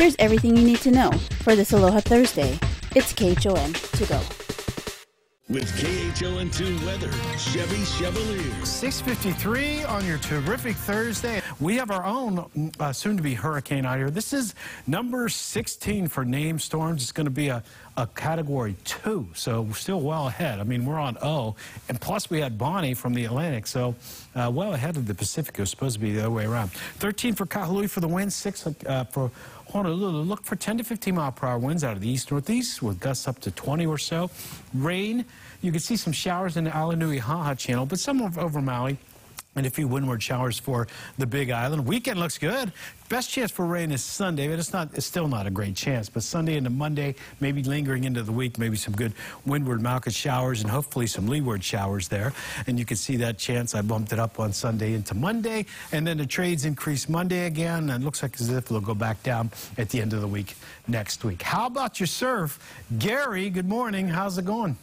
Here's everything you need to know for this Aloha Thursday. It's KHON to go. With KHON2 weather, Chevy Chevalier. 653 on your terrific Thursday. We have our own uh, soon-to-be hurricane out here. This is number 16 for name storms. It's going to be a, a category two, so we're still well ahead. I mean, we're on O, and plus we had Bonnie from the Atlantic, so uh, well ahead of the Pacific. It was supposed to be the other way around. 13 for Kahului for the wind, 6 uh, for Honolulu. Look for 10 to 15 mile per hour winds out of the east northeast with gusts up to 20 or so. Rain, you can see some showers in the Alenuihaha channel, but some over Maui and a few windward showers for the Big Island. Weekend looks good. Best chance for rain is Sunday, but it's not. It's still not a great chance. But Sunday into Monday, maybe lingering into the week, maybe some good windward Mauka showers and hopefully some leeward showers there. And you can see that chance. I bumped it up on Sunday into Monday, and then the trades increase Monday again, and it looks like as if it'll go back down at the end of the week next week. How about your surf, Gary? Good morning. How's it going?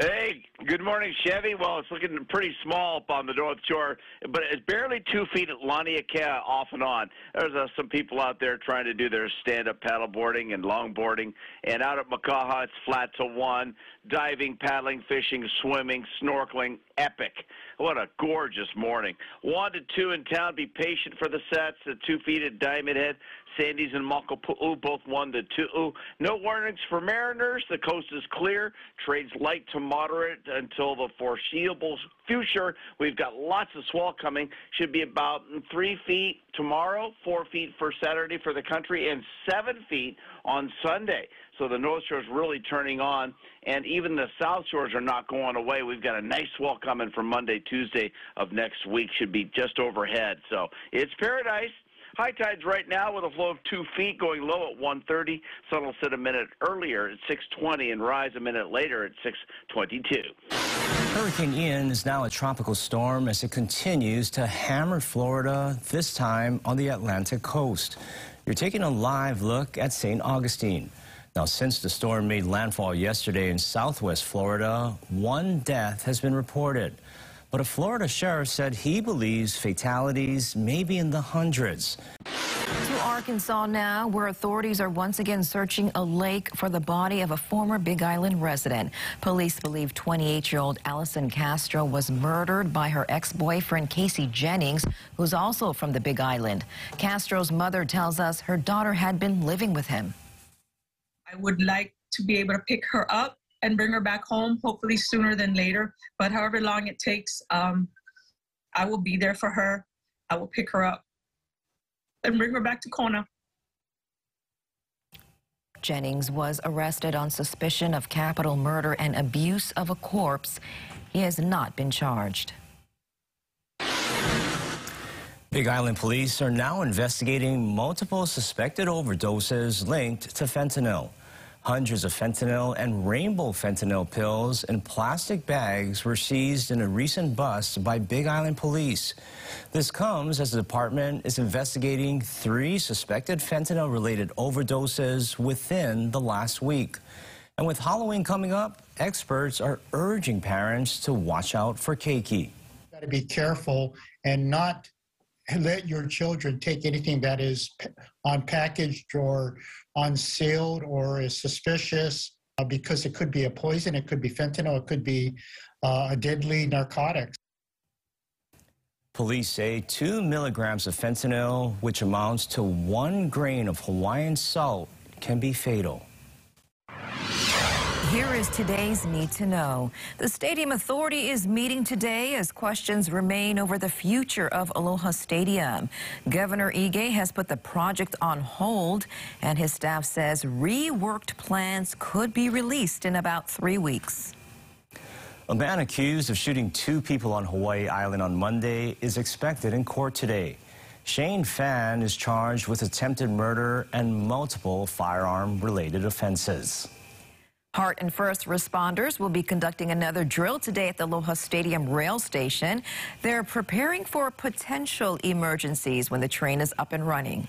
Hey, good morning, Chevy. Well, it's looking pretty small up on the North Shore, but it's barely two feet at Laniakea off and on. There's uh, some people out there trying to do their stand-up paddleboarding and longboarding, and out at Makaha, it's flat to one. Diving, paddling, fishing, swimming, snorkeling, epic. What a gorgeous morning. One to two in town. Be patient for the sets. The two feet at Diamond Head. Sandy's and Makapu'u, both one to two. No warnings for mariners. The coast is clear. Trades light to moderate until the foreseeable future. We've got lots of swell coming. Should be about three feet tomorrow, four feet for Saturday for the country, and seven feet on Sunday. So the North Shore is really turning on, and even the South Shores are not going away. We've got a nice swell coming for Monday, Tuesday of next week. Should be just overhead. So it's paradise. High tides right now with a flow of two feet going low at 1:30. Sun will sit a minute earlier at 6:20 and rise a minute later at 6:22. Hurricane Ian is now a tropical storm as it continues to hammer Florida, this time on the Atlantic coast. You're taking a live look at St. Augustine. Now, since the storm made landfall yesterday in southwest Florida, one death has been reported. But a Florida sheriff said he believes fatalities may be in the hundreds. To Arkansas now, where authorities are once again searching a lake for the body of a former Big Island resident. Police believe 28-year-old Allison Castro was murdered by her ex-boyfriend Casey Jennings, who's also from the Big Island. Castro's mother tells us her daughter had been living with him. I would like to be able to pick her up and bring her back home, hopefully sooner than later. But however long it takes, um, I will be there for her. I will pick her up and bring her back to Kona. Jennings was arrested on suspicion of capital murder and abuse of a corpse. He has not been charged. Big Island police are now investigating multiple suspected overdoses linked to fentanyl. Hundreds of fentanyl and rainbow fentanyl pills in plastic bags were seized in a recent bust by Big Island police. This comes as the department is investigating three suspected fentanyl-related overdoses within the last week. And with Halloween coming up, experts are urging parents to watch out for keiki. Got to be careful and not let your children take anything that is unpackaged or unsealed or is suspicious uh, because it could be a poison, it could be fentanyl, it could be uh, a deadly narcotic. Police say two milligrams of fentanyl, which amounts to one grain of Hawaiian salt, can be fatal. Here is today's Need to Know. The Stadium Authority is meeting today as questions remain over the future of Aloha Stadium. Governor Ige has put the project on hold, and his staff says reworked plans could be released in about three weeks. A man accused of shooting two people on Hawaii Island on Monday is expected in court today. Shane Fan is charged with attempted murder and multiple firearm-related offenses. HART and first responders will be conducting another drill today at the Aloha Stadium rail station. They're preparing for potential emergencies when the train is up and running.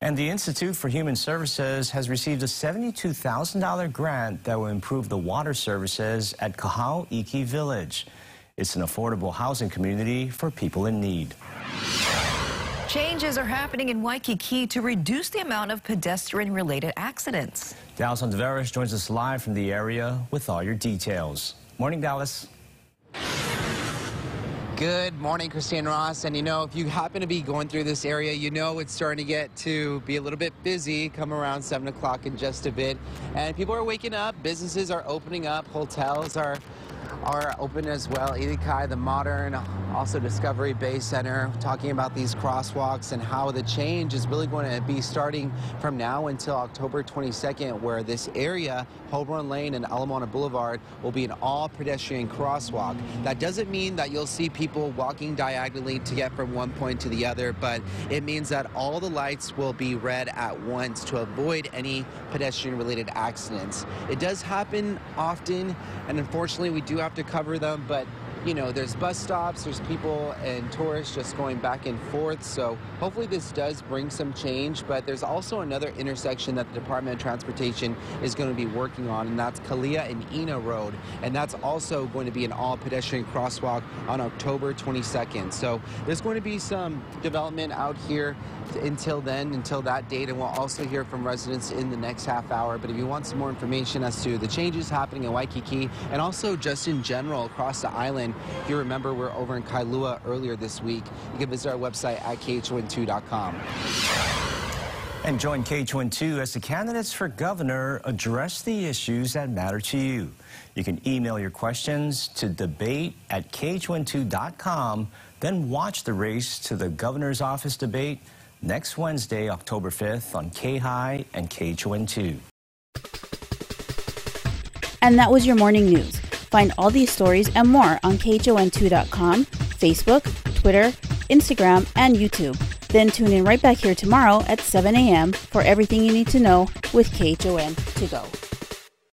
And the Institute for Human Services has received a $72,000 grant that will improve the water services at Kahauiki Village. It's an affordable housing community for people in need. Changes are happening in Waikiki to reduce the amount of pedestrian-related accidents. Dallas Ontiveros joins us live from the area with all your details. Morning, Dallas. Good morning, Christine Ross. And you know, if you happen to be going through this area, you know it's starting to get to be a little bit busy come around 7 o'clock in just a bit. And people are waking up, businesses are opening up, hotels are are open as well. Ilikai, the modern, also Discovery Bay Center, talking about these crosswalks and how the change is really going to be starting from now until October 22nd, where this area, Hobron Lane and Ala Moana Boulevard, will be an all pedestrian crosswalk. That doesn't mean that you'll see people walking diagonally to get from one point to the other, but it means that all the lights will be red at once to avoid any pedestrian related accidents. It does happen often, and unfortunately, we do have to cover them, but you know, there's bus stops, there's people and tourists just going back and forth. So hopefully this does bring some change. But there's also another intersection that the Department of Transportation is going to be working on, and that's Kalia and Ena Road. And that's also going to be an all pedestrian crosswalk on October 22nd. So there's going to be some development out here until then, until that date. And we'll also hear from residents in the next half hour. But if you want some more information as to the changes happening in Waikiki and also just in general across the island, if you remember, we're over in Kailua earlier this week. You can visit our website at KHON2.com. And join KHON2 as the candidates for governor address the issues that matter to you. You can email your questions to debate at KHON2.com, then watch the race to the governor's office debate next Wednesday, October 5th on K-High and KHON2. And that was your morning news. Find all these stories and more on KHON2.com, Facebook, Twitter, Instagram, and YouTube. Then tune in right back here tomorrow at 7 a.m. for everything you need to know with KHON to go.